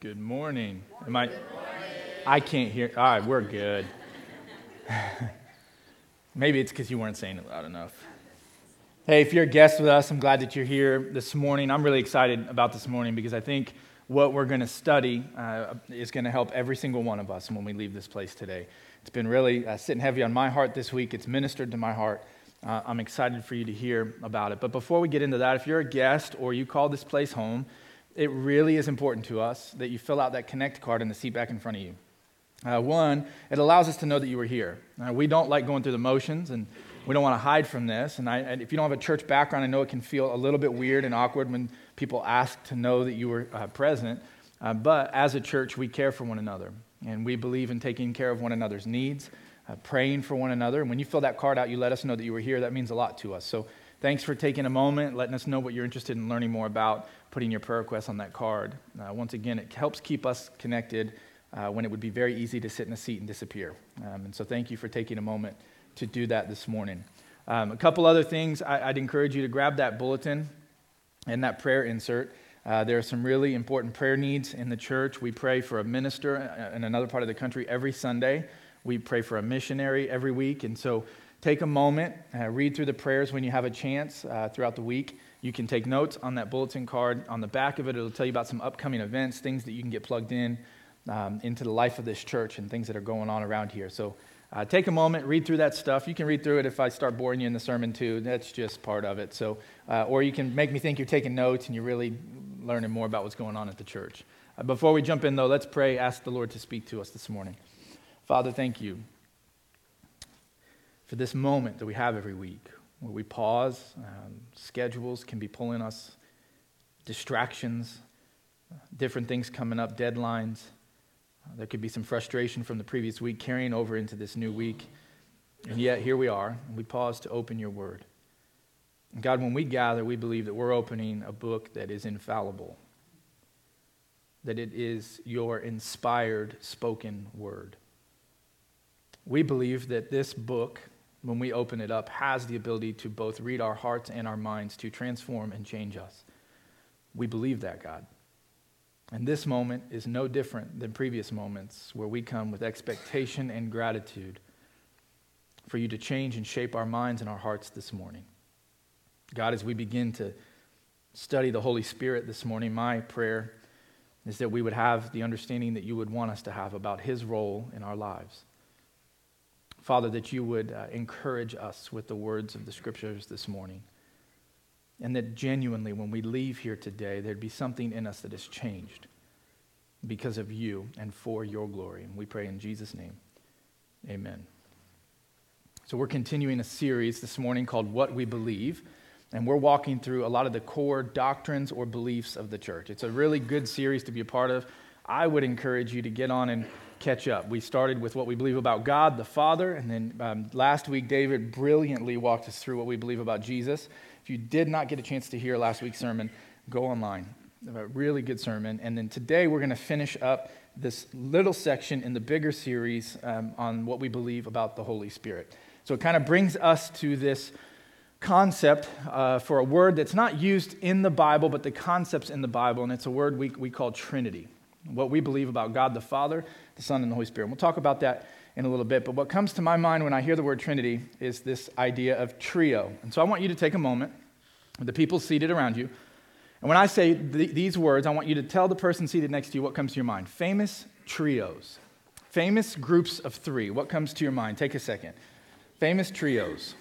Good morning. Am I? I can't hear. All right, we're good. Maybe it's because you weren't saying it loud enough. Hey, if you're a guest with us, I'm glad that you're here this morning. I'm really excited about this morning because I think what we're going to study uh, is going to help every single one of us when we leave this place today. It's been really uh, sitting heavy on my heart this week. It's ministered to my heart. Uh, I'm excited for you to hear about it. But before we get into that, if you're a guest or you call this place home, it really is important to us that you fill out that connect card in the seat back in front of you. Uh, one, it allows us to know that you were here. Uh, we don't like going through the motions, and we don't want to hide from this. And, I, and, if you don't have a church background, I know it can feel a little bit weird and awkward when people ask to know that you were uh, present. Uh, but as a church, we care for one another, and we believe in taking care of one another's needs, uh, praying for one another. And when you fill that card out, you let us know that you were here. That means a lot to us. So thanks for taking a moment, letting us know what you're interested in learning more about putting your prayer requests on that card. Uh, once again, it helps keep us connected uh, when it would be very easy to sit in a seat and disappear. Um, and so, thank you for taking a moment to do that this morning. Um, a couple other things I, would encourage you to grab that bulletin and that prayer insert. Uh, there are some really important prayer needs in the church. We pray for a minister uh, in another part of the country every Sunday. We pray for a missionary every week. And so, take a moment, uh, read through the prayers when you have a chance uh, throughout the week. You can take notes on that bulletin card. On the back of it, it'll tell you about some upcoming events, things that you can get plugged in um, into the life of this church and things that are going on around here. So uh, take a moment, read through that stuff. You can read through it if I start boring you in the sermon too. That's just part of it. So, uh, or you can make me think you're taking notes and you're really learning more about what's going on at the church. Uh, before we jump in, though, let's pray. Ask the Lord to speak to us this morning. Father, thank you for this moment that we have every week where we pause. Um, schedules can be pulling us, distractions, different things coming up, deadlines. Uh, there could be some frustration from the previous week carrying over into this new week. And yet, here we are, and we pause to open your word. And God, when we gather, we believe that we're opening a book that is infallible, that it is your inspired spoken word. We believe that this book when we open it up, has the ability to both read our hearts and our minds to transform and change us. We believe that, God. And this moment is no different than previous moments where we come with expectation and gratitude for you to change and shape our minds and our hearts this morning. God, as we begin to study the Holy Spirit this morning, my prayer is that we would have the understanding that you would want us to have about his role in our lives. Father, that you would uh, encourage us with the words of the scriptures this morning. And that genuinely, when we leave here today, there'd be something in us that has changed because of you and for your glory. And we pray in Jesus' name. Amen. So, we're continuing a series this morning called What We Believe. And we're walking through a lot of the core doctrines or beliefs of the church. It's a really good series to be a part of. I would encourage you to get on and catch up. We started with what we believe about God the Father, and then um, last week, David brilliantly walked us through what we believe about Jesus. If you did not get a chance to hear last week's sermon, go online. A really good sermon. And then today, we're going to finish up this little section in the bigger series um, on what we believe about the Holy Spirit. So it kind of brings us to this concept uh, for a word that's not used in the Bible, but the concepts in the Bible, and it's a word we, we call Trinity. What we believe about God the Father, the Son, and the Holy Spirit. And we'll talk about that in a little bit. But what comes to my mind when I hear the word Trinity is this idea of trio. And so I want you to take a moment with the people seated around you. And when I say th- these words, I want you to tell the person seated next to you what comes to your mind. Famous trios. Famous groups of three. What comes to your mind? Take a second. Famous trios.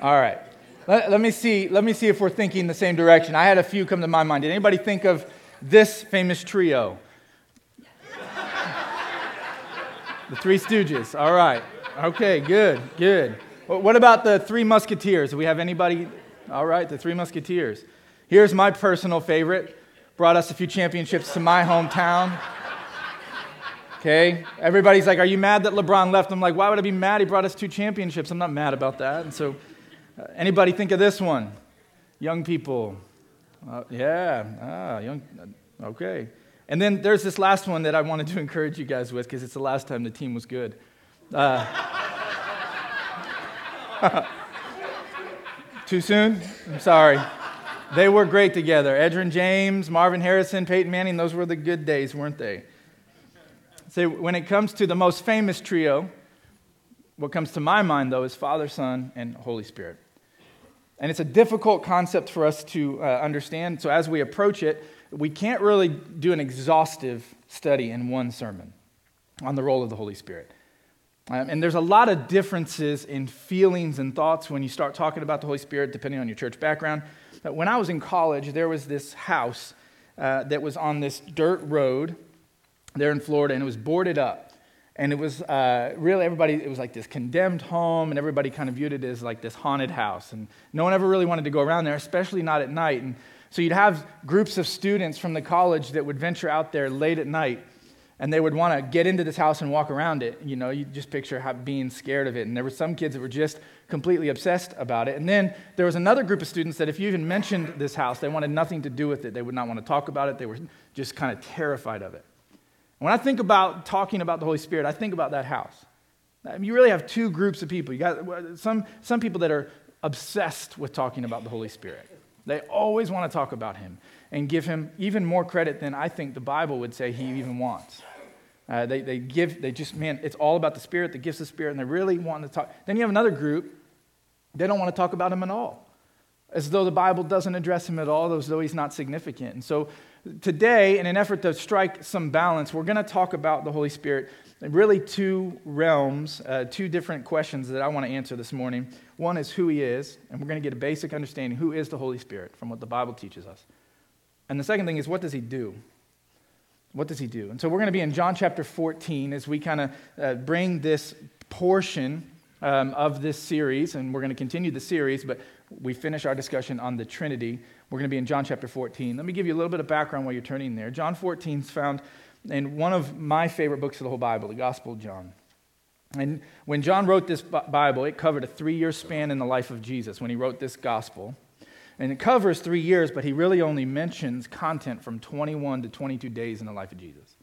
All right. Let, let, me see, let me see if we're thinking the same direction. I had a few come to my mind. Did anybody think of this famous trio? the Three Stooges. All right. Okay, good, good. What about the Three Musketeers? Do we have anybody? All right, the Three Musketeers. Here's my personal favorite. Brought us a few championships to my hometown. Okay? Everybody's like, Are you mad that LeBron left? I'm like, Why would I be mad? He brought us two championships. I'm not mad about that. And so anybody think of this one? Young people. Uh, yeah, ah, young, uh, okay. And then there's this last one that I wanted to encourage you guys with because it's the last time the team was good. Uh, too soon? I'm sorry. They were great together. Edgerrin James, Marvin Harrison, Peyton Manning, those were the good days, weren't they? So when it comes to the most famous trio, what comes to my mind, though, is Father, Son, and Holy Spirit. And it's a difficult concept for us to uh, understand. So as we approach it, we can't really do an exhaustive study in one sermon on the role of the Holy Spirit. Um, and there's a lot of differences in feelings and thoughts when you start talking about the Holy Spirit, depending on your church background. But when I was in college, there was this house uh, that was on this dirt road there in Florida, and it was boarded up. And it was uh, really everybody, it was like this condemned home, and everybody kind of viewed it as like this haunted house. And no one ever really wanted to go around there, especially not at night. And so you'd have groups of students from the college that would venture out there late at night, and they would want to get into this house and walk around it. You know, you just picture how, being scared of it. And there were some kids that were just completely obsessed about it. And then there was another group of students that if you even mentioned this house, they wanted nothing to do with it. They would not want to talk about it. They were just kind of terrified of it. When I think about talking about the Holy Spirit, I think about that house. I mean, you really have two groups of people. You got some, some people that are obsessed with talking about the Holy Spirit. They always want to talk about him and give him even more credit than I think the Bible would say he even wants. Uh, they, they give, they just, man, it's all about the Spirit, the gifts of the Spirit, and they really want to talk. Then you have another group, they don't want to talk about him at all, as though the Bible doesn't address him at all, as though he's not significant. And so today, in an effort to strike some balance, we're going to talk about the Holy Spirit. Really, two realms, uh, two different questions that I want to answer this morning. One is who He is, and we're going to get a basic understanding who is the Holy Spirit from what the Bible teaches us. And the second thing is what does He do? What does He do? And so we're going to be in John chapter 14 as we kind of uh, bring this portion um, of this series, and we're going to continue the series, but we finish our discussion on the Trinity we're going to be in John chapter 14. Let me give you a little bit of background while you're turning there. John 14 is found in one of my favorite books of the whole Bible, the Gospel of John. And when John wrote this Bible, it covered a three year span in the life of Jesus when he wrote this gospel. And it covers three years, but he really only mentions content from 21 to 22 days in the life of Jesus.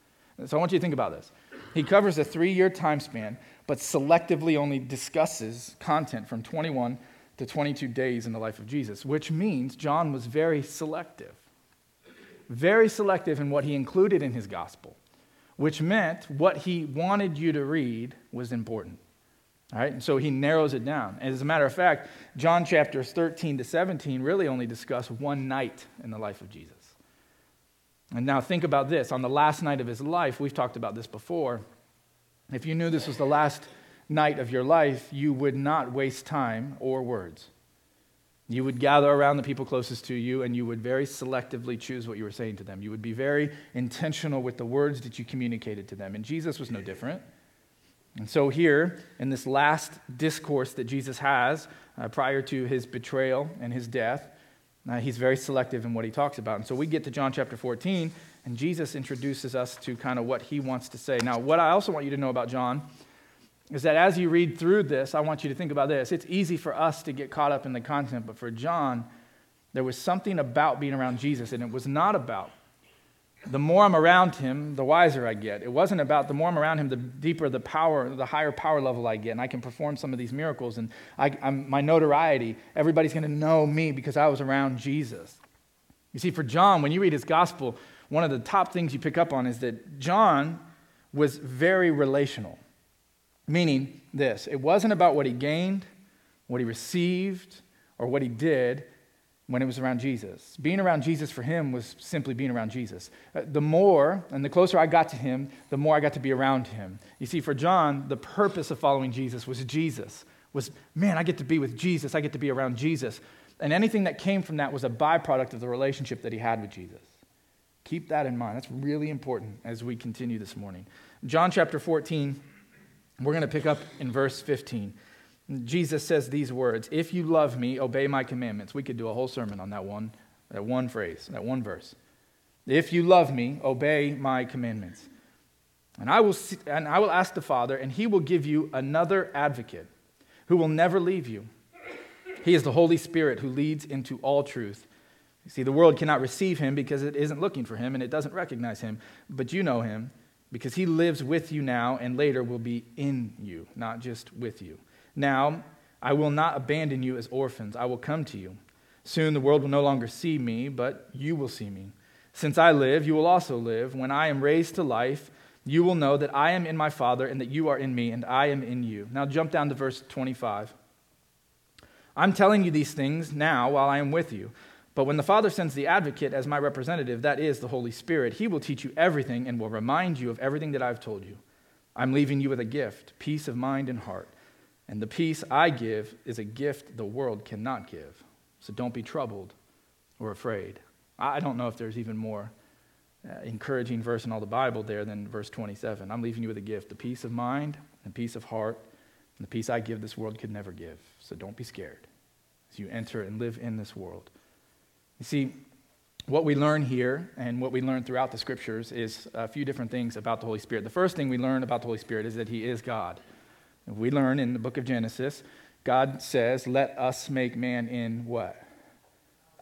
So I want you to think about this. He covers a three year time span, but selectively only discusses content from 21 to 22 days in the life of Jesus, which means John was very selective. Very selective in what he included in his gospel, which meant what he wanted you to read was important. All right, and so he narrows it down. As a matter of fact, John chapters 13 to 17 really only discuss one night in the life of Jesus. And now think about this. On the last night of his life, we've talked about this before. If you knew this was the last night of your life, you would not waste time or words. You would gather around the people closest to you and you would very selectively choose what you were saying to them. You would be very intentional with the words that you communicated to them. And Jesus was no different. And so, here, in this last discourse that Jesus has uh, prior to his betrayal and his death, uh, he's very selective in what he talks about. And so, we get to John chapter 14, and Jesus introduces us to kind of what he wants to say. Now, what I also want you to know about John is that as you read through this, I want you to think about this. It's easy for us to get caught up in the content, but for John, there was something about being around Jesus, and it was not about the more I'm around him, the wiser I get. It wasn't about the more I'm around him, the deeper the power, the higher power level I get, and I can perform some of these miracles, and I, my notoriety, everybody's going to know me because I was around Jesus. You see, for John, when you read his gospel, one of the top things you pick up on is that John was very relational. Meaning this it wasn't about what he gained, what he received, or what he did when it was around Jesus. Being around Jesus for him was simply being around Jesus. Uh, the more and the closer I got to him, the more I got to be around him. You see, for John, the purpose of following Jesus was Jesus. Was, man, I get to be with Jesus, I get to be around Jesus. And anything that came from that was a byproduct of the relationship that he had with Jesus. Keep that in mind. That's really important as we continue this morning. John chapter 14 we're going to pick up in verse 15. Jesus says these words If you love me, obey my commandments. We could do a whole sermon on that one, that one phrase, that one verse. If you love me, obey my commandments. And I, will see, and I will ask the Father, and he will give you another advocate who will never leave you. He is the Holy Spirit who leads into all truth. You see, the world cannot receive him because it isn't looking for him and it doesn't recognize him. But you know him because he lives with you now and later will be in you, not just with you. Now, I will not abandon you as orphans. I will come to you. Soon the world will no longer see me, but you will see me. Since I live, you will also live. When I am raised to life, you will know that I am in my Father and that you are in me and I am in you. Now jump down to verse 25. I'm telling you these things now while I am with you. But when the Father sends the advocate as my representative, that is the Holy Spirit, he will teach you everything and will remind you of everything that I've told you. I'm leaving you with a gift, peace of mind and heart. And the peace I give is a gift the world cannot give. So don't be troubled or afraid. I don't know if there's even more uh, encouraging verse in all the Bible there than verse 27. I'm leaving you with a gift, the peace of mind and peace of heart, and the peace I give this world could never give. So don't be scared as you enter and live in this world. You see, what we learn here and what we learn throughout the scriptures is a few different things about the Holy Spirit. The first thing we learn about the Holy Spirit is that He is God. We learn in the book of Genesis, God says, Let us make man in what?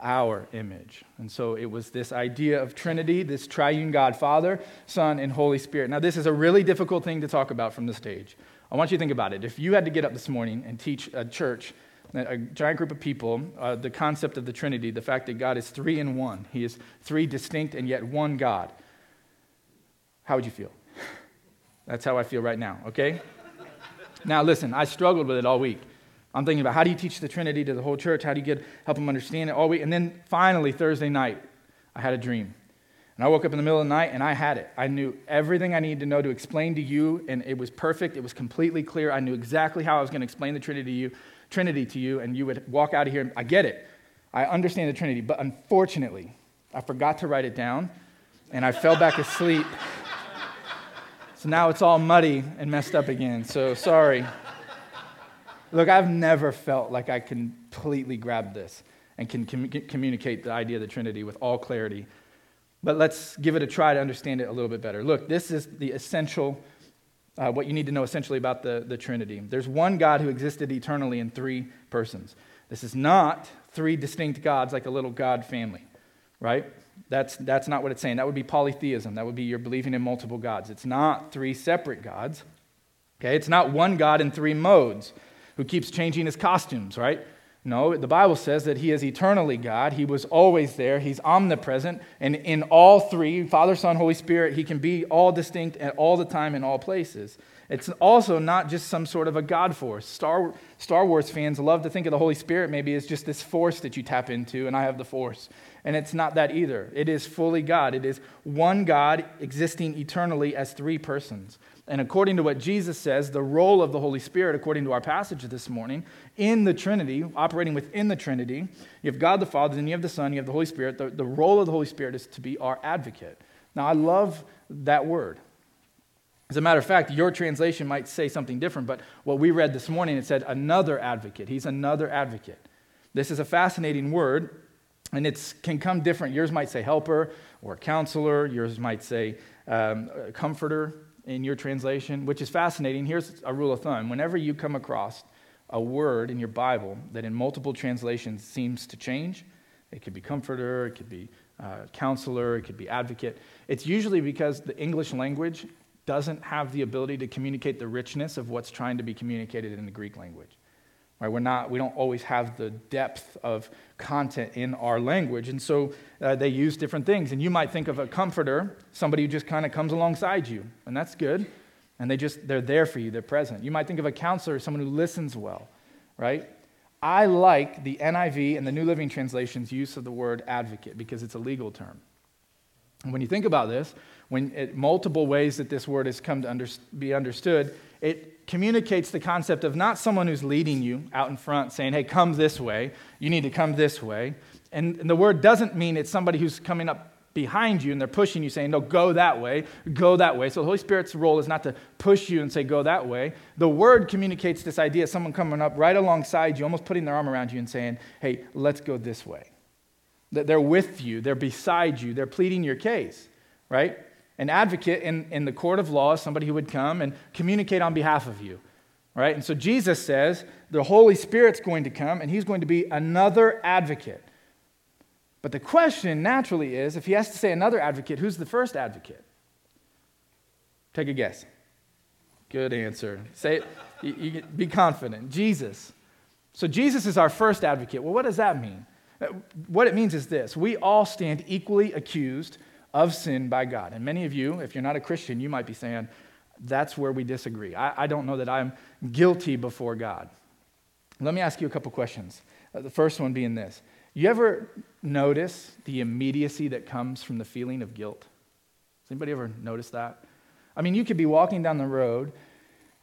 Our image. And so it was this idea of Trinity, this triune God, Father, Son, and Holy Spirit. Now, this is a really difficult thing to talk about from the stage. I want you to think about it. If you had to get up this morning and teach a church a giant group of people, uh, the concept of the Trinity, the fact that God is three in one. He is three distinct and yet one God. How would you feel? That's how I feel right now, okay? now, listen, I struggled with it all week. I'm thinking about how do you teach the Trinity to the whole church? How do you get, help them understand it all week? And then finally, Thursday night, I had a dream. And I woke up in the middle of the night and I had it. I knew everything I needed to know to explain to you, and it was perfect. It was completely clear. I knew exactly how I was going to explain the Trinity to you. Trinity to you, and you would walk out of here. I get it. I understand the Trinity, but unfortunately, I forgot to write it down, and I fell back asleep. So now it's all muddy and messed up again. So sorry. Look, I've never felt like I completely grab this and can com- communicate the idea of the Trinity with all clarity. But let's give it a try to understand it a little bit better. Look, this is the essential uh, what you need to know essentially about the, the Trinity. There's one God who existed eternally in three persons. This is not three distinct gods like a little God family, right? That's, that's not what it's saying. That would be polytheism. That would be you're believing in multiple gods. It's not three separate gods. Okay? It's not one God in three modes who keeps changing his costumes, right? No, the Bible says that He is eternally God. He was always there. He's omnipresent. And in all three Father, Son, Holy Spirit He can be all distinct at all the time in all places. It's also not just some sort of a God force. Star, Star Wars fans love to think of the Holy Spirit maybe as just this force that you tap into, and I have the force. And it's not that either. It is fully God. It is one God existing eternally as three persons. And according to what Jesus says, the role of the Holy Spirit, according to our passage this morning, in the Trinity, operating within the Trinity, you have God the Father, then you have the Son, you have the Holy Spirit. The, the role of the Holy Spirit is to be our advocate. Now, I love that word. As a matter of fact, your translation might say something different, but what we read this morning, it said another advocate. He's another advocate. This is a fascinating word, and it can come different. Yours might say helper or counselor, yours might say um, comforter in your translation, which is fascinating. Here's a rule of thumb whenever you come across a word in your Bible that in multiple translations seems to change, it could be comforter, it could be uh, counselor, it could be advocate. It's usually because the English language doesn't have the ability to communicate the richness of what's trying to be communicated in the Greek language. Right? We're not, we don't always have the depth of content in our language. And so uh, they use different things. And you might think of a comforter, somebody who just kind of comes alongside you, and that's good. And they just, they're there for you, they're present. You might think of a counselor, someone who listens well, right? I like the NIV and the New Living Translation's use of the word advocate because it's a legal term. And when you think about this, when it, multiple ways that this word has come to under, be understood, it communicates the concept of not someone who's leading you out in front saying, hey, come this way, you need to come this way. And, and the word doesn't mean it's somebody who's coming up behind you and they're pushing you, saying, No, go that way, go that way. So the Holy Spirit's role is not to push you and say, Go that way. The word communicates this idea of someone coming up right alongside you, almost putting their arm around you and saying, Hey, let's go this way. That they're with you, they're beside you, they're pleading your case, right? An advocate in, in the court of law is somebody who would come and communicate on behalf of you. Right? And so Jesus says the Holy Spirit's going to come and he's going to be another advocate. But the question naturally is if he has to say another advocate, who's the first advocate? Take a guess. Good answer. Say it, you, you, be confident. Jesus. So Jesus is our first advocate. Well, what does that mean? Uh, what it means is this we all stand equally accused of sin by God. And many of you, if you're not a Christian, you might be saying, that's where we disagree. I, I don't know that I'm guilty before God. Let me ask you a couple questions. Uh, the first one being this You ever notice the immediacy that comes from the feeling of guilt? Has anybody ever noticed that? I mean, you could be walking down the road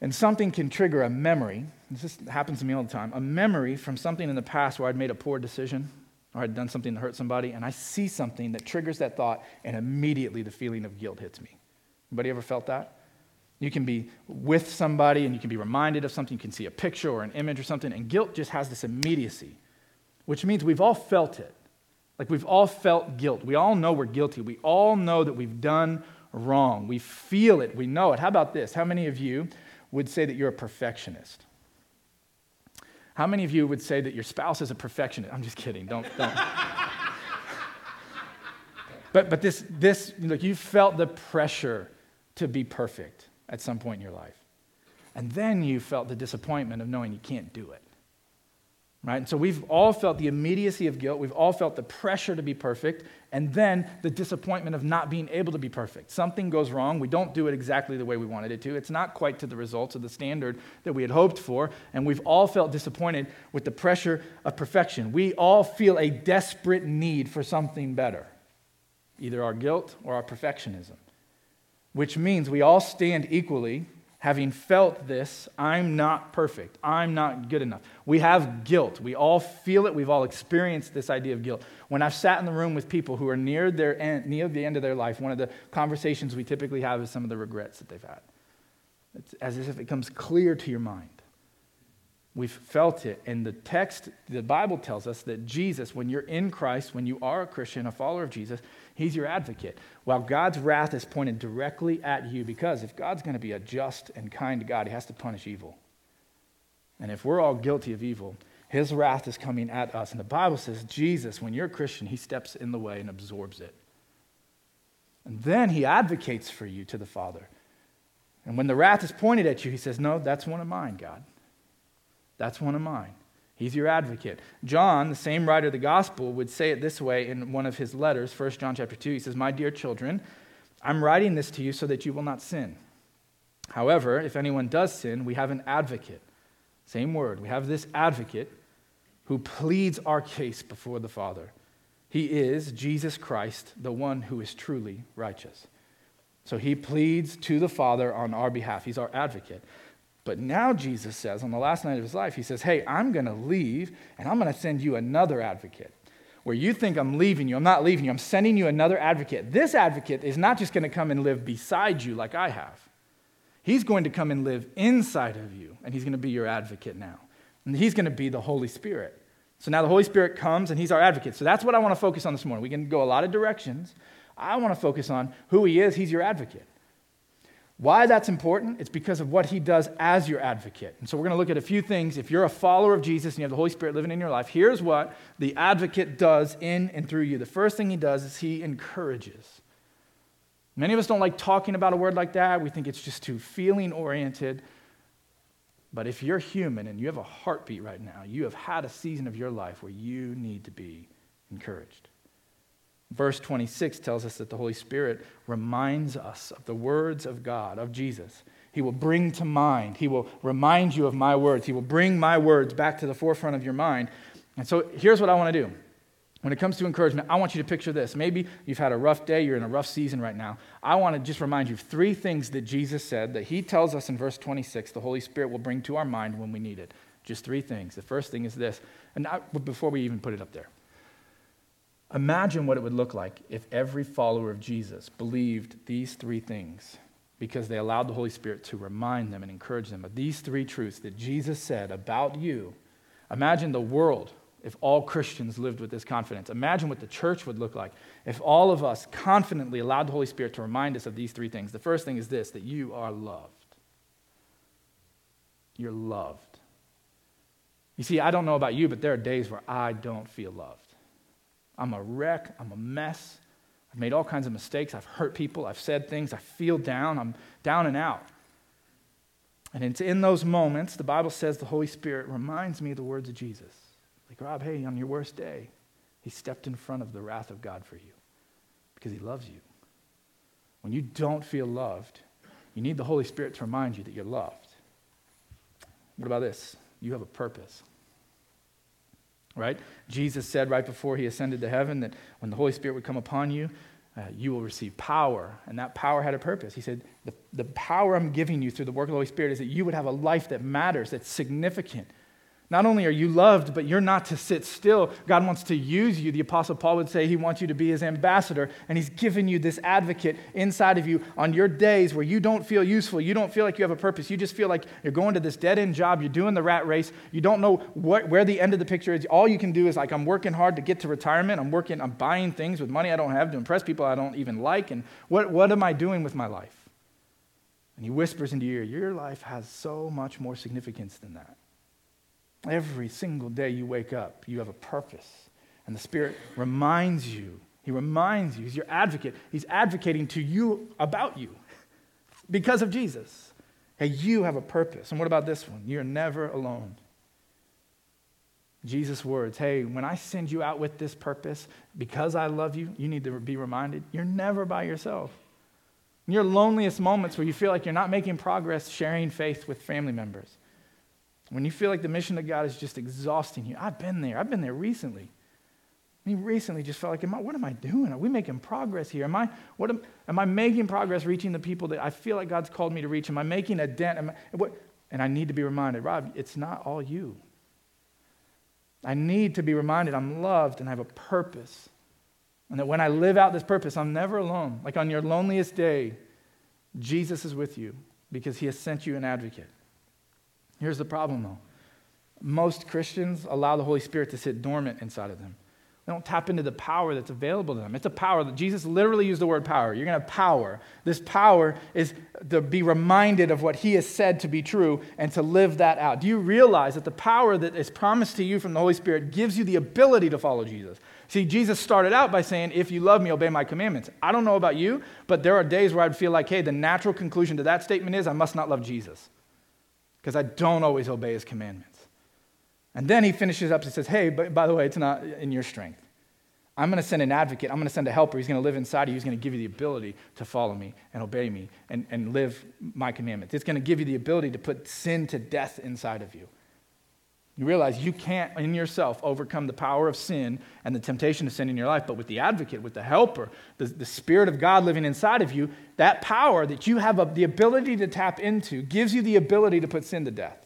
and something can trigger a memory. This happens to me all the time a memory from something in the past where I'd made a poor decision or I'd done something to hurt somebody, and I see something that triggers that thought, and immediately the feeling of guilt hits me. Anybody ever felt that? You can be with somebody and you can be reminded of something. You can see a picture or an image or something, and guilt just has this immediacy, which means we've all felt it. Like we've all felt guilt. We all know we're guilty. We all know that we've done wrong. We feel it. We know it. How about this? How many of you would say that you're a perfectionist? How many of you would say that your spouse is a perfectionist? I'm just kidding. Don't, don't. but, but this, this, look, you felt the pressure to be perfect at some point in your life. And then you felt the disappointment of knowing you can't do it. Right? And so we've all felt the immediacy of guilt. We've all felt the pressure to be perfect, and then the disappointment of not being able to be perfect. Something goes wrong. We don't do it exactly the way we wanted it to. It's not quite to the results of the standard that we had hoped for, and we've all felt disappointed with the pressure of perfection. We all feel a desperate need for something better, either our guilt or our perfectionism, which means we all stand equally having felt this, I'm not perfect. I'm not good enough. We have guilt. We all feel it. We've all experienced this idea of guilt. When I've sat in the room with people who are near, their end, near the end of their life, one of the conversations we typically have is some of the regrets that they've had. It's as if it comes clear to your mind. We've felt it. And the text, the Bible tells us that Jesus, when you're in Christ, when you are a Christian, a follower of Jesus, He's your advocate. While God's wrath is pointed directly at you, because if God's going to be a just and kind God, He has to punish evil. And if we're all guilty of evil, His wrath is coming at us. And the Bible says, Jesus, when you're a Christian, He steps in the way and absorbs it. And then He advocates for you to the Father. And when the wrath is pointed at you, He says, No, that's one of mine, God. That's one of mine. He's your advocate. John, the same writer of the gospel, would say it this way in one of his letters, 1 John chapter 2. He says, My dear children, I'm writing this to you so that you will not sin. However, if anyone does sin, we have an advocate. Same word. We have this advocate who pleads our case before the Father. He is Jesus Christ, the one who is truly righteous. So he pleads to the Father on our behalf. He's our advocate. But now Jesus says, on the last night of his life, he says, Hey, I'm going to leave and I'm going to send you another advocate. Where you think I'm leaving you, I'm not leaving you, I'm sending you another advocate. This advocate is not just going to come and live beside you like I have. He's going to come and live inside of you, and he's going to be your advocate now. And he's going to be the Holy Spirit. So now the Holy Spirit comes and he's our advocate. So that's what I want to focus on this morning. We can go a lot of directions. I want to focus on who he is. He's your advocate. Why that's important? It's because of what he does as your advocate. And so we're going to look at a few things. If you're a follower of Jesus and you have the Holy Spirit living in your life, here's what the advocate does in and through you. The first thing he does is he encourages. Many of us don't like talking about a word like that. We think it's just too feeling oriented. But if you're human and you have a heartbeat right now, you have had a season of your life where you need to be encouraged. Verse 26 tells us that the Holy Spirit reminds us of the words of God, of Jesus. He will bring to mind, He will remind you of my words. He will bring my words back to the forefront of your mind. And so here's what I want to do. When it comes to encouragement, I want you to picture this. Maybe you've had a rough day, you're in a rough season right now. I want to just remind you of three things that Jesus said that He tells us in verse 26 the Holy Spirit will bring to our mind when we need it. Just three things. The first thing is this, and I, before we even put it up there, Imagine what it would look like if every follower of Jesus believed these three things because they allowed the Holy Spirit to remind them and encourage them of these three truths that Jesus said about you. Imagine the world if all Christians lived with this confidence. Imagine what the church would look like if all of us confidently allowed the Holy Spirit to remind us of these three things. The first thing is this that you are loved. You're loved. You see, I don't know about you, but there are days where I don't feel loved. I'm a wreck. I'm a mess. I've made all kinds of mistakes. I've hurt people. I've said things. I feel down. I'm down and out. And it's in those moments, the Bible says the Holy Spirit reminds me of the words of Jesus. Like, Rob, hey, on your worst day, he stepped in front of the wrath of God for you because he loves you. When you don't feel loved, you need the Holy Spirit to remind you that you're loved. What about this? You have a purpose. Right? Jesus said right before he ascended to heaven that when the Holy Spirit would come upon you, uh, you will receive power. And that power had a purpose. He said, the, the power I'm giving you through the work of the Holy Spirit is that you would have a life that matters, that's significant, not only are you loved, but you're not to sit still. God wants to use you. The Apostle Paul would say he wants you to be his ambassador, and he's given you this advocate inside of you on your days where you don't feel useful, you don't feel like you have a purpose, you just feel like you're going to this dead end job, you're doing the rat race, you don't know what, where the end of the picture is. All you can do is like, I'm working hard to get to retirement, I'm working, I'm buying things with money I don't have to impress people I don't even like, and what, what am I doing with my life? And he whispers into your ear, Your life has so much more significance than that. Every single day you wake up, you have a purpose. And the Spirit reminds you. He reminds you. He's your advocate. He's advocating to you about you because of Jesus. Hey, you have a purpose. And what about this one? You're never alone. Jesus' words Hey, when I send you out with this purpose, because I love you, you need to be reminded you're never by yourself. In your loneliest moments where you feel like you're not making progress sharing faith with family members, when you feel like the mission of God is just exhausting you, I've been there. I've been there recently. I mean, recently just felt like, am I, what am I doing? Are we making progress here? Am I, what am, am I making progress reaching the people that I feel like God's called me to reach? Am I making a dent? Am I, what, and I need to be reminded, Rob, it's not all you. I need to be reminded I'm loved and I have a purpose. And that when I live out this purpose, I'm never alone. Like on your loneliest day, Jesus is with you because he has sent you an advocate. Here's the problem, though most Christians allow the Holy Spirit to sit dormant inside of them. They don't tap into the power that's available to them. It's a power that Jesus literally used the word power. You're going to have power. This power is to be reminded of what he has said to be true and to live that out. Do you realize that the power that is promised to you from the Holy Spirit gives you the ability to follow Jesus? See, Jesus started out by saying, If you love me, obey my commandments. I don't know about you, but there are days where I'd feel like, hey, the natural conclusion to that statement is, I must not love Jesus because I don't always obey his commandments. And then he finishes up and says, Hey, but by the way, it's not in your strength. I'm going to send an advocate. I'm going to send a helper. He's going to live inside of you. He's going to give you the ability to follow me and obey me and, and live my commandments. It's going to give you the ability to put sin to death inside of you. You realize you can't in yourself overcome the power of sin and the temptation of sin in your life, but with the advocate, with the helper, the, the Spirit of God living inside of you, that power that you have the ability to tap into gives you the ability to put sin to death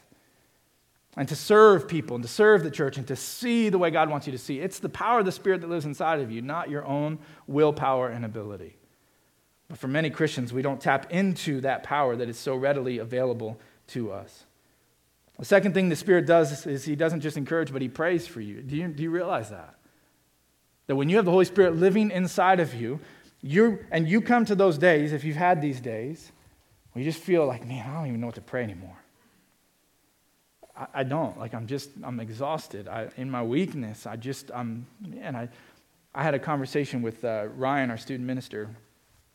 and to serve people and to serve the church and to see the way God wants you to see. It's the power of the Spirit that lives inside of you, not your own willpower and ability. But for many Christians, we don't tap into that power that is so readily available to us. The second thing the Spirit does is He doesn't just encourage, but He prays for you. Do you, do you realize that? That when you have the Holy Spirit living inside of you, you and you come to those days, if you've had these days, where you just feel like, man, I don't even know what to pray anymore. I, I don't. Like, I'm just, I'm exhausted. I, in my weakness, I just, I'm, and I, I had a conversation with uh, Ryan, our student minister.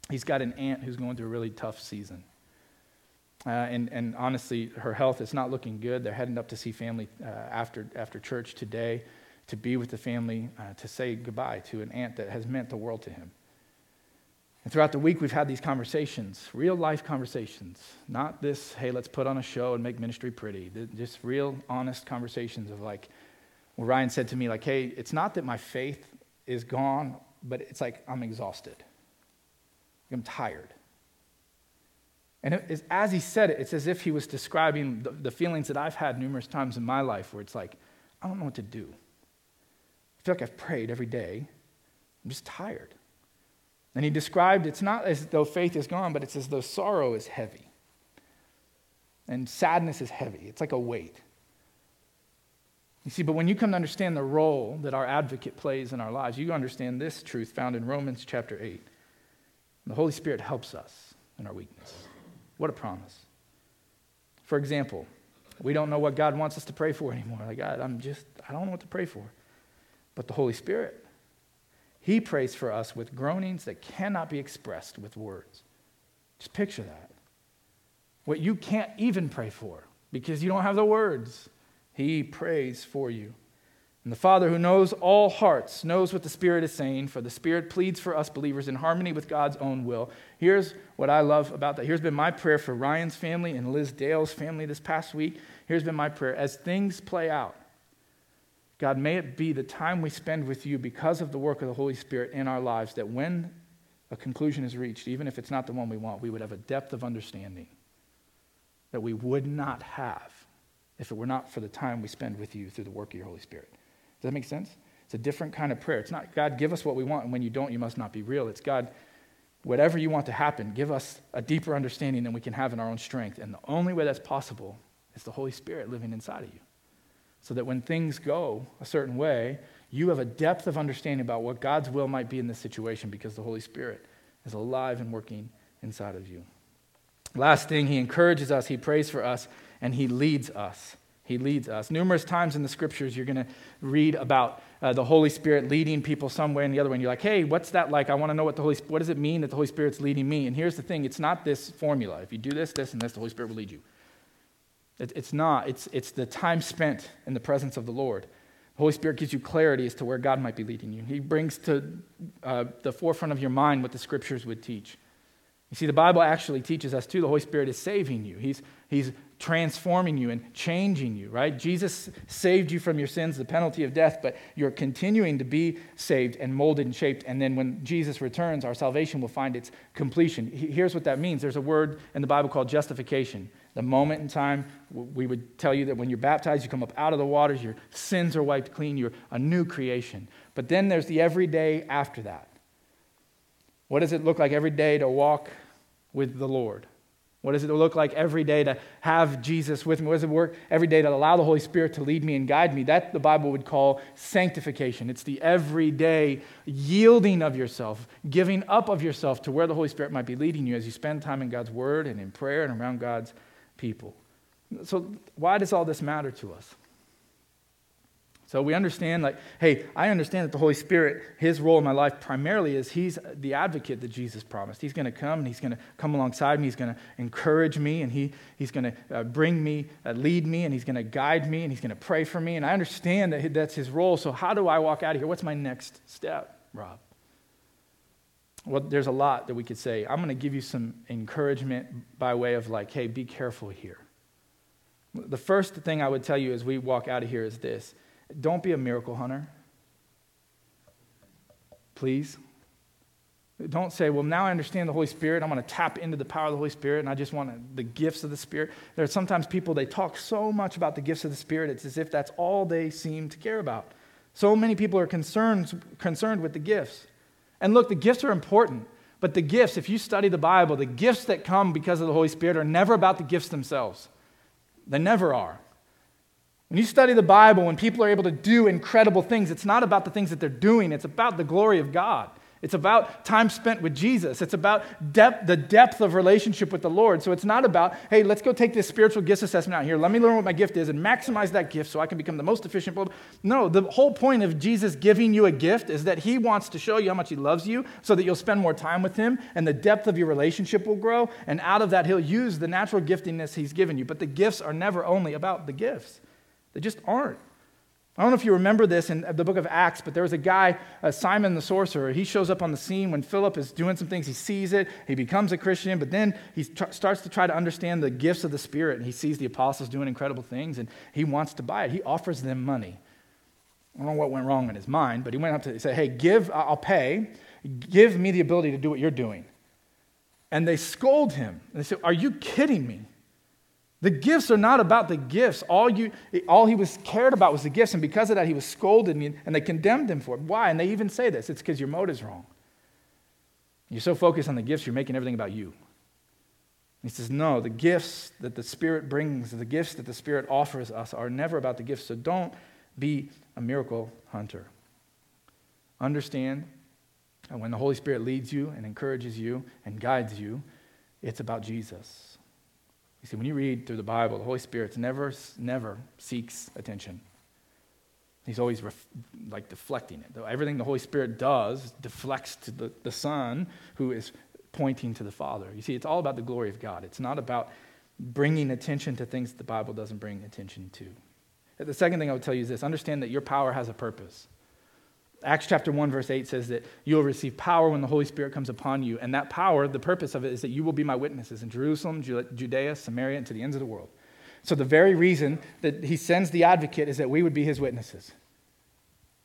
He's got an aunt who's going through a really tough season. Uh, and, and honestly, her health is not looking good. They're heading up to see family uh, after, after church today to be with the family, uh, to say goodbye to an aunt that has meant the world to him. And throughout the week, we've had these conversations, real life conversations, not this, hey, let's put on a show and make ministry pretty. Just real, honest conversations of like, well, Ryan said to me, like, hey, it's not that my faith is gone, but it's like I'm exhausted. I'm tired. And as he said it, it's as if he was describing the, the, feelings that I've had numerous times in my life where it's like, I don't know what to do. I feel like I've prayed every day. I'm just tired. And he described it's not as though faith is gone, but it's as though sorrow is heavy. And sadness is heavy. It's like a weight. You see, but when you come to understand the role that our advocate plays in our lives, you understand this truth found in Romans chapter 8. The Holy Spirit helps us in our weakness. What a promise. For example, we don't know what God wants us to pray for anymore. Like, God, I'm just, I don't know what to pray for. But the Holy Spirit, He prays for us with groanings that cannot be expressed with words. Just picture that. What you can't even pray for because you don't have the words, He prays for you. And the Father, who knows all hearts, knows what the Spirit is saying, for the Spirit pleads for us believers in harmony with God's own will. Here's what I love about that. Here's been my prayer for Ryan's family and Liz Dale's family this past week. Here's been my prayer. As things play out, God, may it be the time we spend with you because of the work of the Holy Spirit in our lives, that when a conclusion is reached, even if it's not the one we want, we would have a depth of understanding that we would not have if it were not for the time we spend with you through the work of your Holy Spirit. Does that make sense? It's a different kind of prayer. It's not, God, give us what we want, and when you don't, you must not be real. It's, God, whatever you want to happen, give us a deeper understanding than we can have in our own strength. And the only way that's possible is the Holy Spirit living inside of you. So that when things go a certain way, you have a depth of understanding about what God's will might be in this situation because the Holy Spirit is alive and working inside of you. Last thing, he encourages us, he prays for us, and he leads us. He leads us. Numerous times in the scriptures, you're going to read about uh, the Holy Spirit leading people some way and the other way. And you're like, hey, what's that like? I want to know what the Holy What does it mean that the Holy Spirit's leading me? And here's the thing it's not this formula. If you do this, this, and this, the Holy Spirit will lead you. It, it's not. It's, it's the time spent in the presence of the Lord. The Holy Spirit gives you clarity as to where God might be leading you. He brings to uh, the forefront of your mind what the scriptures would teach. You see, the Bible actually teaches us too the Holy Spirit is saving you. He's, he's transforming you and changing you, right? Jesus saved you from your sins, the penalty of death, but you're continuing to be saved and molded and shaped. And then when Jesus returns, our salvation will find its completion. Here's what that means there's a word in the Bible called justification. The moment in time, we would tell you that when you're baptized, you come up out of the waters, your sins are wiped clean, you're a new creation. But then there's the everyday after that. What does it look like every day to walk with the Lord? What does it look like every day to have Jesus with me? What does it work every day to allow the Holy Spirit to lead me and guide me? That the Bible would call sanctification. It's the everyday yielding of yourself, giving up of yourself to where the Holy Spirit might be leading you as you spend time in God's Word and in prayer and around God's people. So, why does all this matter to us? So we understand, like, hey, I understand that the Holy Spirit, his role in my life primarily is he's the advocate that Jesus promised. He's going to come and he's going to come alongside me. He's going to encourage me and he, he's going to uh, bring me, uh, lead me, and he's going to guide me and he's going to pray for me. And I understand that that's his role. So how do I walk out of here? What's my next step, Rob? Well, there's a lot that we could say. I'm going to give you some encouragement by way of, like, hey, be careful here. The first thing I would tell you as we walk out of here is this don't be a miracle hunter. Please. Don't say, well, now I understand the Holy Spirit. I'm going to tap into the power of the Holy Spirit and I just want the gifts of the Spirit. There are sometimes people, they talk so much about the gifts of the Spirit, it's as if that's all they seem to care about. So many people are concerned, concerned with the gifts. And look, the gifts are important, but the gifts, if you study the Bible, the gifts that come because of the Holy Spirit are never about the gifts themselves. They never are. When you study the Bible, when people are able to do incredible things, it's not about the things that they're doing, it's about the glory of God. It's about time spent with Jesus. It's about depth, the depth of relationship with the Lord. So it's not about, hey, let's go take this spiritual gifts assessment out here. Let me learn what my gift is and maximize that gift so I can become the most efficient. No, the whole point of Jesus giving you a gift is that he wants to show you how much he loves you so that you'll spend more time with him and the depth of your relationship will grow. And out of that, he'll use the natural giftingness he's given you. But the gifts are never only about the gifts. They just aren't. I don't know if you remember this in the book of Acts, but there was a guy, uh, Simon the sorcerer. He shows up on the scene when Philip is doing some things. He sees it, he becomes a Christian, but then he tr- starts to try to understand the gifts of the Spirit. And he sees the apostles doing incredible things, and he wants to buy it. He offers them money. I don't know what went wrong in his mind, but he went up to say, Hey, give, I'll pay. Give me the ability to do what you're doing. And they scold him. And they say, Are you kidding me? The gifts are not about the gifts. All, you, all he was cared about was the gifts, and because of that, he was scolded and they condemned him for it. Why? And they even say this it's because your motive's wrong. You're so focused on the gifts, you're making everything about you. He says, No, the gifts that the Spirit brings, the gifts that the Spirit offers us are never about the gifts. So don't be a miracle hunter. Understand that when the Holy Spirit leads you and encourages you and guides you, it's about Jesus. You see, when you read through the Bible, the Holy Spirit never, never seeks attention. He's always ref- like deflecting it. Everything the Holy Spirit does deflects to the, the Son who is pointing to the Father. You see, it's all about the glory of God. It's not about bringing attention to things that the Bible doesn't bring attention to. The second thing I would tell you is this understand that your power has a purpose. Acts chapter 1, verse 8 says that you will receive power when the Holy Spirit comes upon you. And that power, the purpose of it is that you will be my witnesses in Jerusalem, Judea, Samaria, and to the ends of the world. So, the very reason that he sends the advocate is that we would be his witnesses.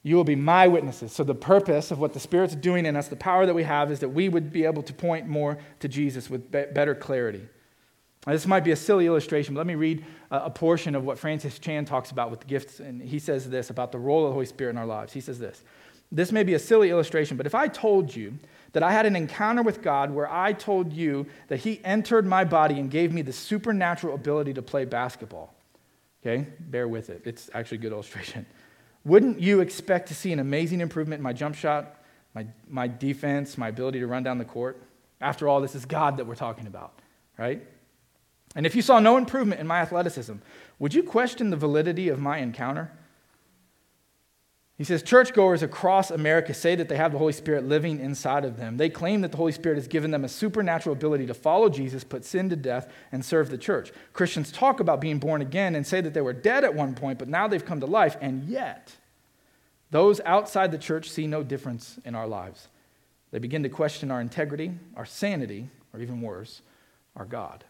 You will be my witnesses. So, the purpose of what the Spirit's doing in us, the power that we have, is that we would be able to point more to Jesus with be- better clarity. Now, this might be a silly illustration, but let me read a, portion of what Francis Chan talks about with gifts. And he says this about the role of the Holy Spirit in our lives. He says this This may be a silly illustration, but if I told you that I had an encounter with God where I told you that He entered my body and gave me the supernatural ability to play basketball. Okay, bear with it. It's actually a good illustration. Wouldn't you expect to see an amazing improvement in my jump shot, my, my defense, my ability to run down the court? After all, this is God that we're talking about, right? And if you saw no improvement in my athleticism, would you question the validity of my encounter? He says, churchgoers across America say that they have the Holy Spirit living inside of them. They claim that the Holy Spirit has given them a supernatural ability to follow Jesus, put sin to death, and serve the church. Christians talk about being born again and say that they were dead at one point, but now they've come to life. And yet, those outside the church see no difference in our lives. They begin to question our integrity, our sanity, or even worse, our God.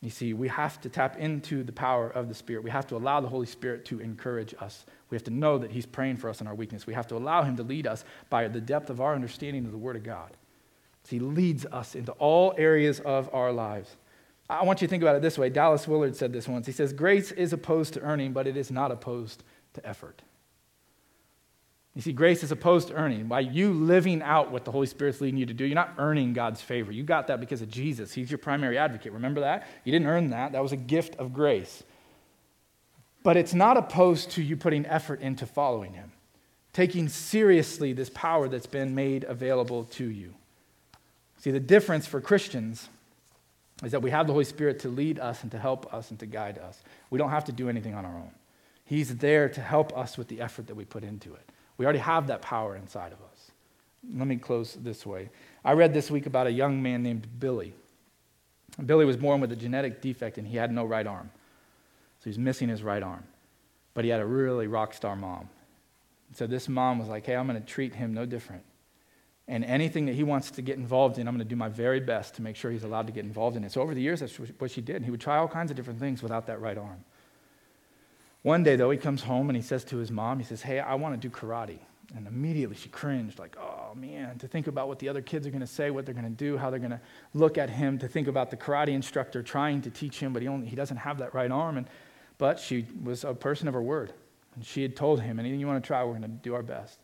You see, we have to tap into the power of the Spirit. We have to allow the Holy Spirit to encourage us. We have to know that He's praying for us in our weakness. We have to allow Him to lead us by the depth of our understanding of the Word of God. He leads us into all areas of our lives. I want you to think about it this way. Dallas Willard said this once. He says, Grace is opposed to earning, but it is not opposed to effort. You see, grace is opposed to earning. By you living out what the Holy Spirit's leading you to do, you're not earning God's favor. You got that because of Jesus. He's your primary advocate. Remember that? You didn't earn that. That was a gift of grace. But it's not opposed to you putting effort into following Him, taking seriously this power that's been made available to you. See, the difference for Christians is that we have the Holy Spirit to lead us and to help us and to guide us. We don't have to do anything on our own. He's there to help us with the effort that we put into it. We already have that power inside of us. Let me close this way. I read this week about a young man named Billy. Billy was born with a genetic defect and he had no right arm. So he's missing his right arm. But he had a really rock star mom. So this mom was like, hey, I'm going to treat him no different. And anything that he wants to get involved in, I'm going to do my very best to make sure he's allowed to get involved in it. So over the years, that's what she did. He would try all kinds of different things without that right arm. One day, though, he comes home and he says to his mom, he says, Hey, I want to do karate. And immediately she cringed, like, oh man, to think about what the other kids are going to say, what they're going to do, how they're going to look at him, to think about the karate instructor trying to teach him, but he, only, he doesn't have that right arm. And, but she was a person of her word. And she had told him, anything you want to try, we're going to do our best.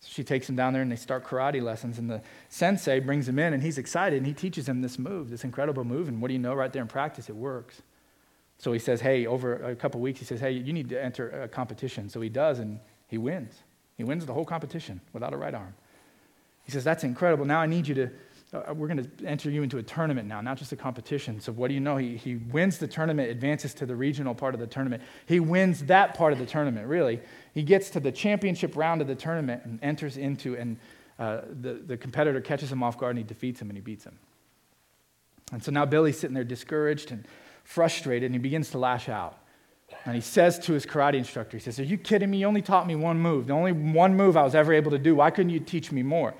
So she takes him down there and they start karate lessons. And the sensei brings him in and he's excited and he teaches him this move, this incredible move. And what do you know, right there in practice, it works. So he says, hey, over a couple weeks, he says, hey, you need to enter a competition. So he does, and he wins. He wins the whole competition without a right arm. He says, that's incredible. Now I need you to, uh, we're going to enter you into a tournament now, not just a competition. So what do you know? He, he wins the tournament, advances to the regional part of the tournament. He wins that part of the tournament, really. He gets to the championship round of the tournament and enters into, and uh, the, the competitor catches him off guard and he defeats him and he beats him. And so now Billy's sitting there discouraged and frustrated and he begins to lash out. And he says to his karate instructor, he says, Are you kidding me? You only taught me one move. The only one move I was ever able to do. Why couldn't you teach me more?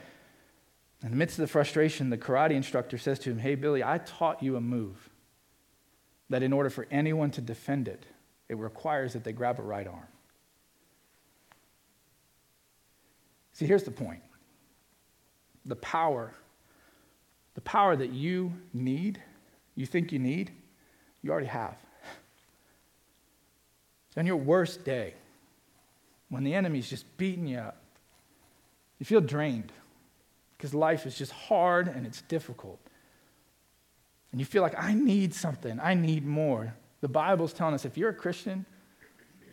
In the midst of the frustration, the karate instructor says to him, Hey, Billy, I taught you a move that in order for anyone to defend it, it requires that they grab a right arm. See, here's the point the power, the power that you need, you think you need, you already have. On your worst day, when the enemy's just beating you up, you feel drained because life is just hard and it's difficult. And you feel like, I need something, I need more. The Bible's telling us if you're a Christian,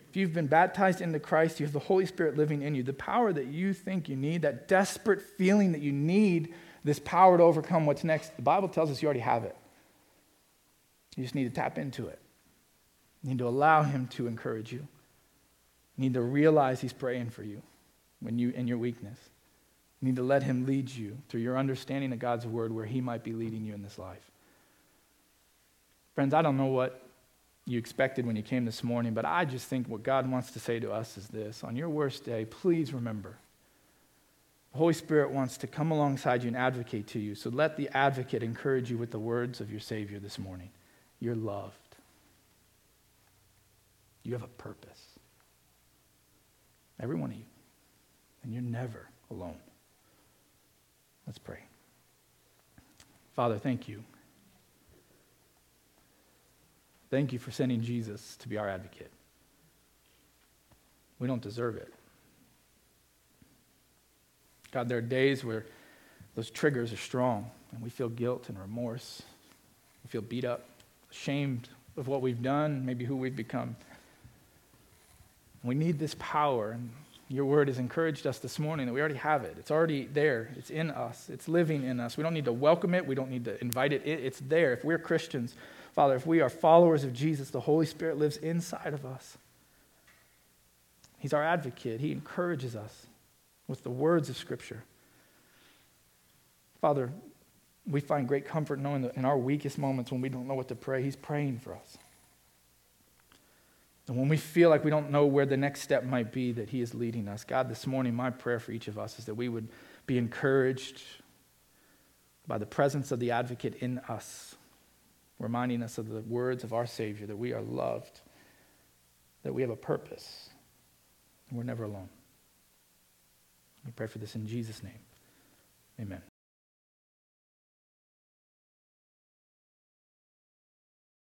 if you've been baptized into Christ, you have the Holy Spirit living in you. The power that you think you need, that desperate feeling that you need this power to overcome what's next, the Bible tells us you already have it. You just need to tap into it. You need to allow Him to encourage you. You need to realize He's praying for you when you in your weakness. You need to let Him lead you through your understanding of God's word where He might be leading you in this life. Friends, I don't know what you expected when you came this morning, but I just think what God wants to say to us is this on your worst day, please remember. The Holy Spirit wants to come alongside you and advocate to you. So let the advocate encourage you with the words of your Savior this morning. You're loved. You have a purpose. Every one of you. And you're never alone. Let's pray. Father, thank you. Thank you for sending Jesus to be our advocate. We don't deserve it. God, there are days where those triggers are strong and we feel guilt and remorse. We feel beat up, ashamed of what we've done, maybe who we've become. We need this power, and your word has encouraged us this morning that we already have it. It's already there, it's in us, it's living in us. We don't need to welcome it, we don't need to invite it, it's there. If we're Christians, Father, if we are followers of Jesus, the Holy Spirit lives inside of us. He's our advocate, He encourages us with the words of Scripture. Father, we find great comfort knowing that in our weakest moments when we don't know what to pray, He's praying for us. And when we feel like we don't know where the next step might be, that He is leading us. God, this morning, my prayer for each of us is that we would be encouraged by the presence of the advocate in us, reminding us of the words of our Savior that we are loved, that we have a purpose, and we're never alone. We pray for this in Jesus' name. Amen.